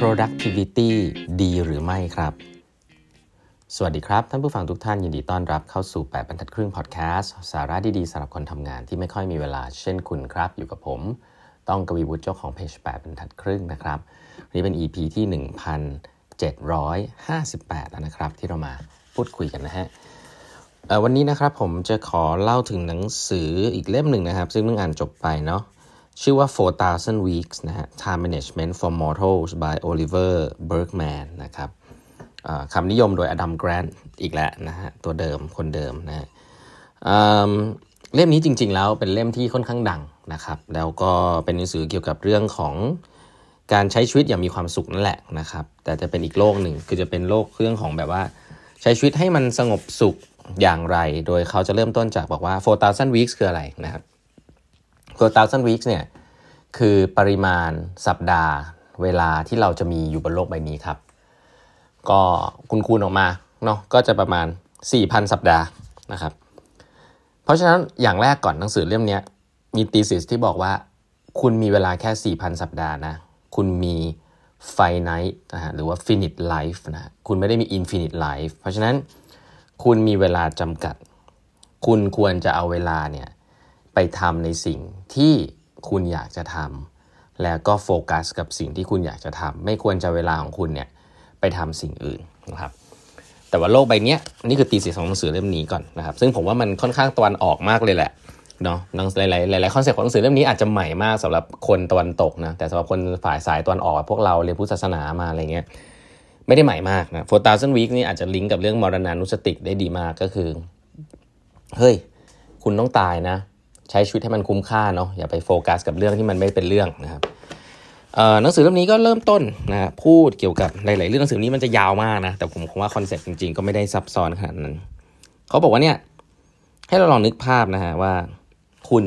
productivity ดีหรือไม่ครับ สวัสดีครับ ท่านผู้ฟังทุกท่านยินดีต้อนรับเข้าสู่ 8 บรรทัดครึ่งพอดแคสต์สาระดีๆสำหรับคนทำงานที่ไม่ค่อยมีเวลาเช่นคุณครับ อยู่กับผม ต้องกวีวุฒิเจ้าของเพจ8บรรทัดครึ่งนะครับ นี่เป็น EP ที่ 1758 แล้วนะครับ ที่เรามาพูดคุยกันนะฮะวันนี้นะครับผมจะขอเล่าถึงหนังสืออีกเล่มหนึ่งนะครับ ซึ่งเพิ่งอ่านจบไปเนาะ ชื่อว่า 4,000 Weeks นะฮะ Time Management for Mortals by Oliver Bergman นะครับคำนิยมโดยอดัมแกรนต์อีกแล้วนะฮะ ตัวเดิมคนเดิมนะฮะเล่มนี้จริง ๆ แล้วเป็นเล่มที่ค่อนข้างดังนะครับ แล้วก็เป็นหนังสือเกี่ยวกับเรื่องของการใช้ชีวิตอย่างมีความสุขนั่นแหละนะครับ แต่จะเป็นอีกโลกหนึ่งคือจะเป็นโลกเรื่องของแบบว่า ใช้ชีวิตให้มันสงบสุขอย่างไร โดยเขาจะเริ่มต้นจากบอกว่า4,000 weeks คืออะไรนะครับ 4,000 weeks เนี่ยคือปริมาณสัปดาห์เวลาที่เราจะมีอยู่บนโลกใบนี้ครับ ก็คุณคูณออกมาเนาะก็จะประมาณ 4,000 สัปดาห์นะครับ เพราะฉะนั้นอย่างแรกก่อนหนังสือเล่มนี้มีตีสิสที่บอกว่า คุณมีเวลาแค่ 4,000 สัปดาห์นะ คุณมีไฟไนท์นะฮะหรือว่า finite life นะคุณไม่ได้มี infinite life เพราะฉะนั้นคุณมีเวลาจำกัด คุณควรจะเอาเวลาเนี่ย ไปทำในสิ่งที่คุณอยากจะทำแล้วก็โฟกัสกับสิ่งที่คุณอยากจะทำไม่ควรจะเวลาของคุณเนี่ยไปทำสิ่งอื่นนะครับ แต่ว่าโลกใบนี้นี่คือ thesis ของหนังสือเล่มนี้ก่อนนะครับ ซึ่งผมว่ามันค่อนข้างตะวันออกมากเลยแหละเนาะหลายๆหลายๆ concept ของหนังสือเล่มนี้อาจจะใหม่มากสำหรับคนตะวันตกนะแต่สำหรับคนฝ่ายสายตะวันออกพวกเราเรียนพุทธศาสนามาอะไรเงี้ยไม่ได้ใหม่มากนะ4,000 week นี่อาจจะลิงก์กับเรื่องมรณานุสติกได้ดีมากก็คือ เฮ้ย คุณต้องตายนะ ใช้ชีวิตให้มันคุ้มค่าเนาะอย่าไปโฟกัสกับเรื่องที่มันไม่เป็นเรื่องนะครับหนังสือเล่มนี้ก็เริ่มต้นนะพูดเกี่ยวกับหลาย ๆ เรื่องหนังสือนี้มันจะยาวมากนะแต่ผมคงว่า concept จริง ๆ ก็ไม่ได้ซับซ้อนขนาดนั้นเขาบอกว่าเนี่ยให้เราลองนึกภาพนะฮะว่าคุณ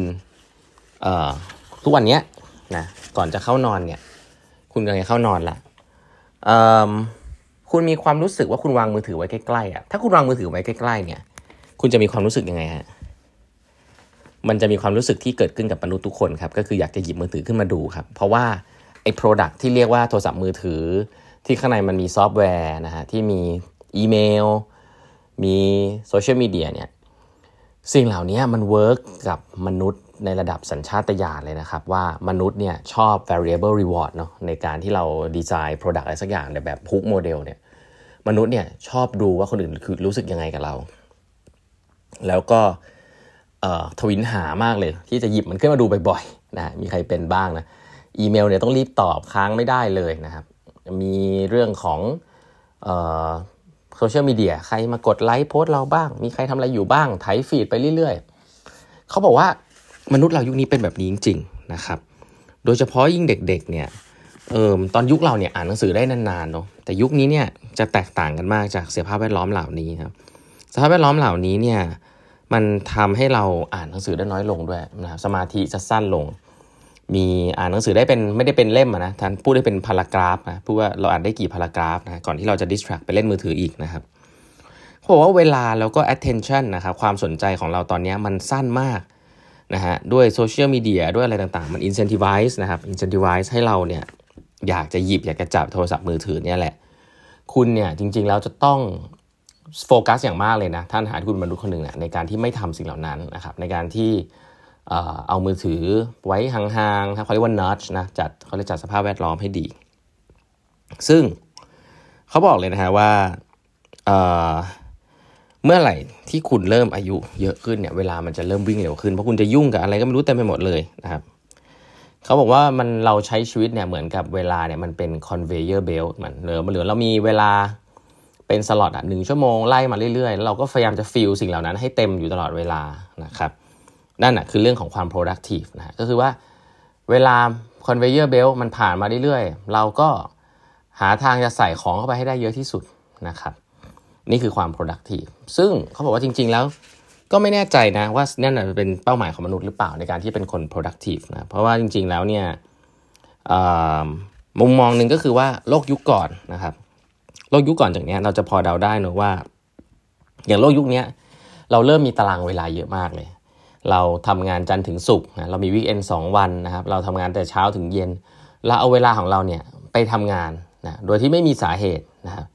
ทุกวันนี้นะก่อนจะเข้านอนเนี่ย คุณกำลังจะเข้านอนละคุณมีความรู้สึกว่าคุณวางมือถือไว้ใกล้ ๆอะถ้าคุณวางมือถือไว้ใกล้ ๆ เนี่ย คุณจะมีความรู้สึกยังไงฮะ มันจะมีความรู้สึกที่เกิดขึ้นกับมนุษย์ทุกคนครับก็คืออยากจะหยิบมือถือขึ้นมาดูครับเพราะว่าไอ้โปรดักที่เรียกว่าโทรศัพท์มือถือ ที่ข้างในมันมีซอฟต์แวร์นะฮะที่มีอีเมล มีโซเชียลมีเดียเนี่ยสิ่งเหล่านี้มัน work กับมนุษย์ในระดับสัญชาตญาณเลยนะครับ ว่ามนุษย์เนี่ยชอบ variable reward เนาะในการที่เรา design product อะไรสักอย่างแบบ Hook Model เนี่ยมนุษย์เนี่ยชอบดูว่าคนอื่นคือรู้สึกยังไงกับเรา แล้วก็ ถวิลหามากเลย ที่จะหยิบมันขึ้นมาดูบ่อยๆนะมีใครเป็นบ้างนะอีเมลเนี่ยต้องรีบตอบค้างไม่ได้เลยนะครับ มีเรื่องของโซเชียลมีเดียใครมากดไลค์โพสเราบ้าง มีใครทำอะไรอยู่บ้างไถฟีดไปเรื่อยๆเขาบอกว่ามนุษย์เรายุคนี้เป็นแบบนี้จริงๆนะครับ โดยเฉพาะยิ่งเด็กๆเนี่ยเออตอนยุคเราเนี่ยอ่านหนังสือได้นานๆเนาะแต่ยุคนี้เนี่ยจะแตกต่างกันมากจากสภาพแวดล้อมเหล่านี้ครับสภาพแวดล้อมเหล่านี้เนี่ย มันทำให้เราอ่านหนังสือได้น้อยลงด้วยนะครับสมาธิจะสั้นลง มีอ่านหนังสือได้เป็นไม่ได้เป็นเล่มนะท่านพูดได้เป็นพารากราฟนะพูดว่าเราอ่านได้กี่พารากราฟนะก่อนที่เราจะดิสแทรกไปเล่นมือถืออีกนะครับเขาบอกว่าเวลาแล้วก็ attention นะครับความสนใจของเราตอนนี้มันสั้นมากนะฮะด้วยโซเชียลมีเดียด้วยอะไรต่างๆ มัน incentivize นะครับ incentivize ให้เราเนี่ยอยากจะหยิบอยากจะจับโทรศัพท์มือถือเนี่ยแหละ คุณเนี่ยจริงๆแล้วจะต้อง โฟกัสอย่างมากเลยนะท่านหาคุณมนุษย์คนหนึ่งเนี่ยในการที่ไม่ทำสิ่งเหล่านั้นนะครับในการที่เอามือถือไว้ห่างๆเขาเรียกว่า nudge นะจัดเขาเรียกจัดสภาพแวดล้อมให้ดี ซึ่งเขาบอกเลยนะฮะว่าเเมื่อไหร่ที่คุณเริ่มอายุเยอะขึ้นเนี่ยเวลามันจะเริ่มวิ่งเร็วขึ้นเพราะคุณจะยุ่งกับอะไรก็ไม่รู้เต็มไปหมดเลยนะครับเขาบอกว่ามันเราใช้ชีวิตเนี่ยเหมือนกับเวลาเนี่ยมันเป็น conveyor belt เหมือนเหลือเหลือเรามีเวลา เป็นสล็อตอะหนึ่งชั่วโมงไล่มาเรื่อยๆ แล้วเราก็พยายามจะฟิลสิ่งเหล่านั้นให้เต็มอยู่ตลอดเวลานะครับนั่นอะคือเรื่องของความ productive นะก็คือว่าเวลา conveyor belt มันผ่านมาเรื่อยๆ เราก็หาทางจะใส่ของเข้าไปให้ได้เยอะที่สุดนะครับนี่คือความ productive ซึ่งเขาบอกว่าจริง ๆ แล้วก็ไม่แน่ใจนะว่านั่นเป็นเป้าหมายของมนุษย์หรือเปล่าในการที่เป็นคน productive นะเพราะว่าจริง ๆ แล้วเนี่ยมุมมองหนึ่งก็คือว่าโลกยุคก่อนนะครับ โลกยุคก่อนจากนี้เราจะพอเดาได้นะว่า อย่างโลกยุคนี้เราเริ่มมีตารางเวลาเยอะมากเลย เราทำงานจันทร์ถึงศุกร์นะเรามีวิกเอนสองวันนะครับ เราทำงานแต่เช้าถึงเย็น เราเอาเวลาของเราเนี่ยไปทำงานนะโดยที่ไม่มีสาเหตุนะครับ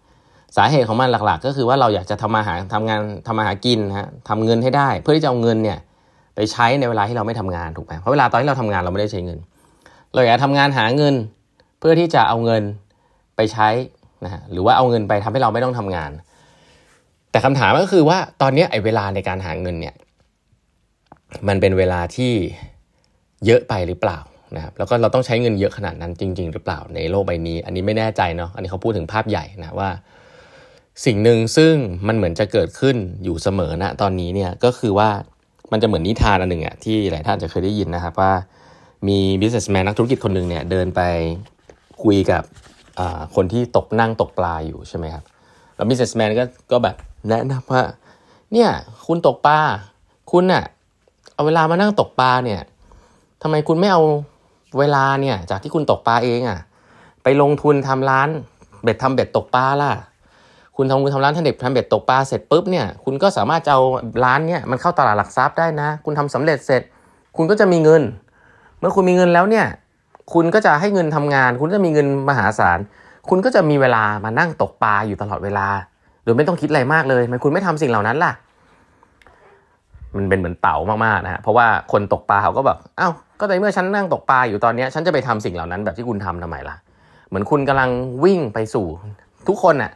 สาเหตุของมันหลักๆ ก็คือว่าเราอยากจะทำมาหาทำงานทำมาหากินนะฮะทำเงินให้ได้ เพื่อที่จะเอาเงินเนี่ยไปใช้ในเวลาที่เราไม่ทำงานถูกไหมเพราะเวลาตอนที่เราทำงานเราไม่ได้ใช้เงิน เราอยากทำงานหาเงิน เพื่อที่จะเอาเงินไปใช้ นะฮะหรือว่าเอาเงินไปทำให้เราไม่ต้องทำงาน แต่คำถามก็คือว่าตอนนี้ไอ้เวลาในการหาเงินเนี่ยมันเป็นเวลาที่เยอะไปหรือเปล่านะครับแล้วก็เราต้องใช้เงินเยอะขนาดนั้นจริง ๆ หรือเปล่าในโลกใบนี้ อันนี้ไม่แน่ใจเนาะอันนี้เขาพูดถึงภาพใหญ่นะว่า สิ่งหนึ่งซึ่งมันเหมือนจะเกิดขึ้นอยู่เสมอนะตอนนี้เนี่ยก็คือว่ามันจะเหมือนนิทานอันหนึ่งอะที่หลายท่านจะเคยได้ยินนะครับว่ามี businessman นักธุรกิจคนหนึ่งเนี่ยเดินไปคุยกับ คนที่ตกนั่งตกปลาอยู่ใช่ไหมครับ แล้ว businessman ก็ก็แบบแนะนำว่า เนี่ยคุณตกปลา คุณน่ะเอาเวลามานั่งตกปลาเนี่ยทำไมคุณไม่เอาเวลาเนี่ยจากที่คุณตกปลาเองอะ่ะไปลงทุนทำร้านเบ็ดทำเบ็ดตกปลาล่ะ คุณทำคุณทำร้านทำเด็กทำเบ็ดตกปลาเสร็จปุ๊บเนี่ย คุณก็สามารถจะเอาร้านเนี่ยมันเข้าตลาดหลักทรัพย์ได้นะ คุณทำสำเร็จเสร็จ คุณก็จะมีเงิน เมื่อคุณมีเงินแล้วเนี่ย คุณก็จะให้เงินทำงาน คุณจะมีเงินมหาศาล คุณก็จะมีเวลามานั่งตกปลาอยู่ตลอดเวลาโดยไม่ต้องคิดอะไรมากเลยมันคุณไม่ทำสิ่งเหล่านั้นล่ะ มันเป็นเหมือนเต่ามากๆนะฮะเพราะว่าคนตกปลาเขาก็แบบเอ้าก็ในเมื่อฉันนั่งตกปลาอยู่ตอนนี้ฉันจะไปทำสิ่งเหล่านั้นแบบที่คุณทำทำไมล่ะ เหมือนคุณกำลังวิ่งไปสู่ทุกคนอะ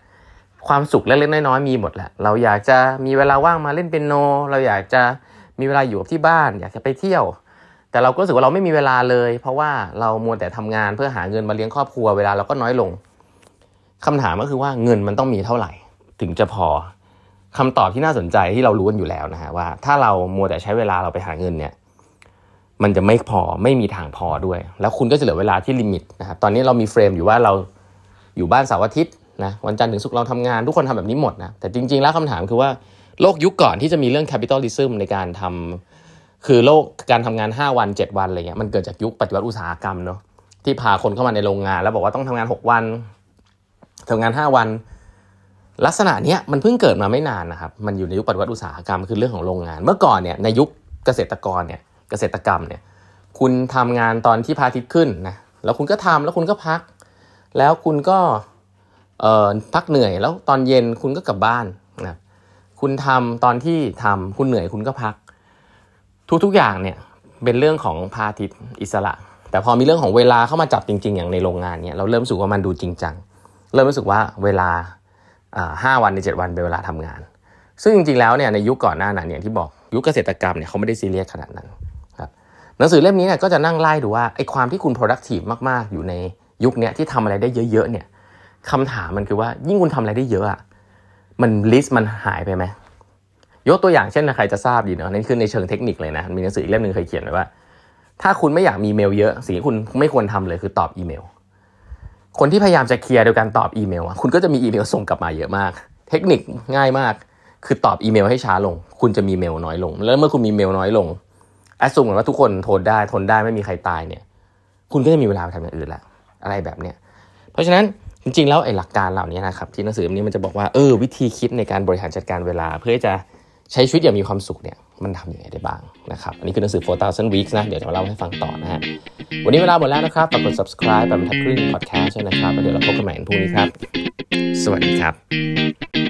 ความสุขเล็กๆน้อยๆมีหมดแหละเราอยากจะมีเวลาว่างมาเล่นเปียโน เราอยากจะมีเวลาอยู่กับที่บ้าน อยากจะไปเที่ยว แต่เราก็รู้สึกว่าเราไม่มีเวลาเลย เพราะว่าเรามัวแต่ทำงานเพื่อหาเงินมาเลี้ยงครอบครัวเวลาเราก็น้อยลงคำถามก็คือว่าเงินมันต้องมีเท่าไหร่ ถึงจะพอคำตอบที่น่าสนใจที่เรารู้กันอยู่แล้วนะฮะว่า ถ้าเรามัวแต่ใช้เวลาเราไปหาเงินเนี่ยมันจะไม่พอไม่มีทางพอด้วย แล้วคุณก็จะเหลือเวลาที่ลิมิตนะครับตอนนี้เรามีเฟรมอยู่ว่าเราอยู่บ้านเสาร์อาทิตย์นะวันจันทร์ถึงศุกร์เราทำงานทุกคนทำแบบนี้หมดนะแต่จริง ๆ แล้วคำถามคือว่าโลกยุคก่อนที่จะมีเรื่อง capitalism ในการทำ คือโลกการทำงาน 5 วัน 7 วันอะไรเงี้ยมันเกิดจากยุคปฏิวัติอุตสาหกรรมเนาะที่พาคนเข้ามาในโรงงาน แล้วบอกว่าต้องทำงาน 6 วันทำงาน 5 วัน ลักษณะเนี้ยมันเพิ่งเกิดมาไม่นานนะครับมันอยู่ในยุคปฏิวัติอุตสาหกรรมคือเรื่องของโรงงาน เมื่อก่อนเนี่ยในยุคเกษตรกรเนี่ยเกษตรกรรมเนี่ยคุณทำงานตอนที่พระอาทิตย์ขึ้นนะแล้วคุณก็ทำแล้วคุณก็พัก แล้วคุณก็เอ่อพักเหนื่อยแล้วตอนเย็นคุณก็กลับบ้านนะคุณทำตอนที่ทำคุณเหนื่อยคุณก็พัก ทุกๆอย่างเนี่ยเป็นเรื่องของพาทิตย์อิสระ แต่พอมีเรื่องของเวลาเข้ามาจับจริง ๆ อย่างในโรงงานเนี่ยเราเริ่มรู้สึกว่ามันดูจริงจังเริ่มรู้สึกว่าเวลาห้าวันในเจ็ดวันเป็นเวลาทำงาน ซึ่งจริงๆแล้วเนี่ยในยุคก่อนหน้านั้นเนี่ยที่บอกยุคเกษตรกรรมเนี่ยเขาไม่ได้ซีเรียสขนาดนั้นหนังสือเล่มนี้เนี่ยก็จะนั่งไล่ดูว่าไอ้ความที่คุณ productive มากๆ อยู่ในยุคนี้ที่ทำอะไรได้เยอะๆเนี่ยคำถามมันคือว่ายิ่งคุณทำอะไรได้เยอะอะมัน list มันหายไปไหม ยกตัวอย่างเช่นใครจะทราบดีเนาะนี่คือในเชิงเทคนิคเลยนะ มีหนังสืออีกเล่มหนึ่งเคยเขียนไว้ว่า ถ้าคุณไม่อยากมีเมลเยอะสิ่งที่คุณไม่ควรทำเลยคือตอบอีเมล คนที่พยายามจะ clear โดยการตอบอีเมลคุณก็จะมีอีเมลส่งกลับมาเยอะมาก เทคนิคง่ายมาก คือตอบอีเมลให้ช้าลง คุณจะมีเมลน้อยลง แล้วเมื่อคุณมีเมลน้อยลงแอดซูมว่าทุกคนทนได้ทนได้ไม่มีใครตายเนี่ย คุณก็จะมีเวลาไปทำอย่างอื่นละอะไรแบบเนี้ยเพราะฉะนั้นจริงๆแล้วไอ้หลักการเหล่านี้นะครับที่หนังสือเล่มนี้มันจะบอกว่าเออวิธีคิดในการบริหารจัดการเวลาเพื่อจะ ใช้ชีวิตอย่างมีความสุขเนี่ยมันทำยังไงได้บ้างนะครับ อันนี้คือหนังสือ 4,000 weeks นะ เดี๋ยวจะมาเล่าให้ฟังต่อนะฮะ วันนี้เวลาหมดแล้วนะครับ ฝากกด subscribe แบบทัดครึ่ง podcast นะครับแล้วเดี๋ยวเราพบกันใหม่ในพรุ่งนี้ครับ สวัสดีครับ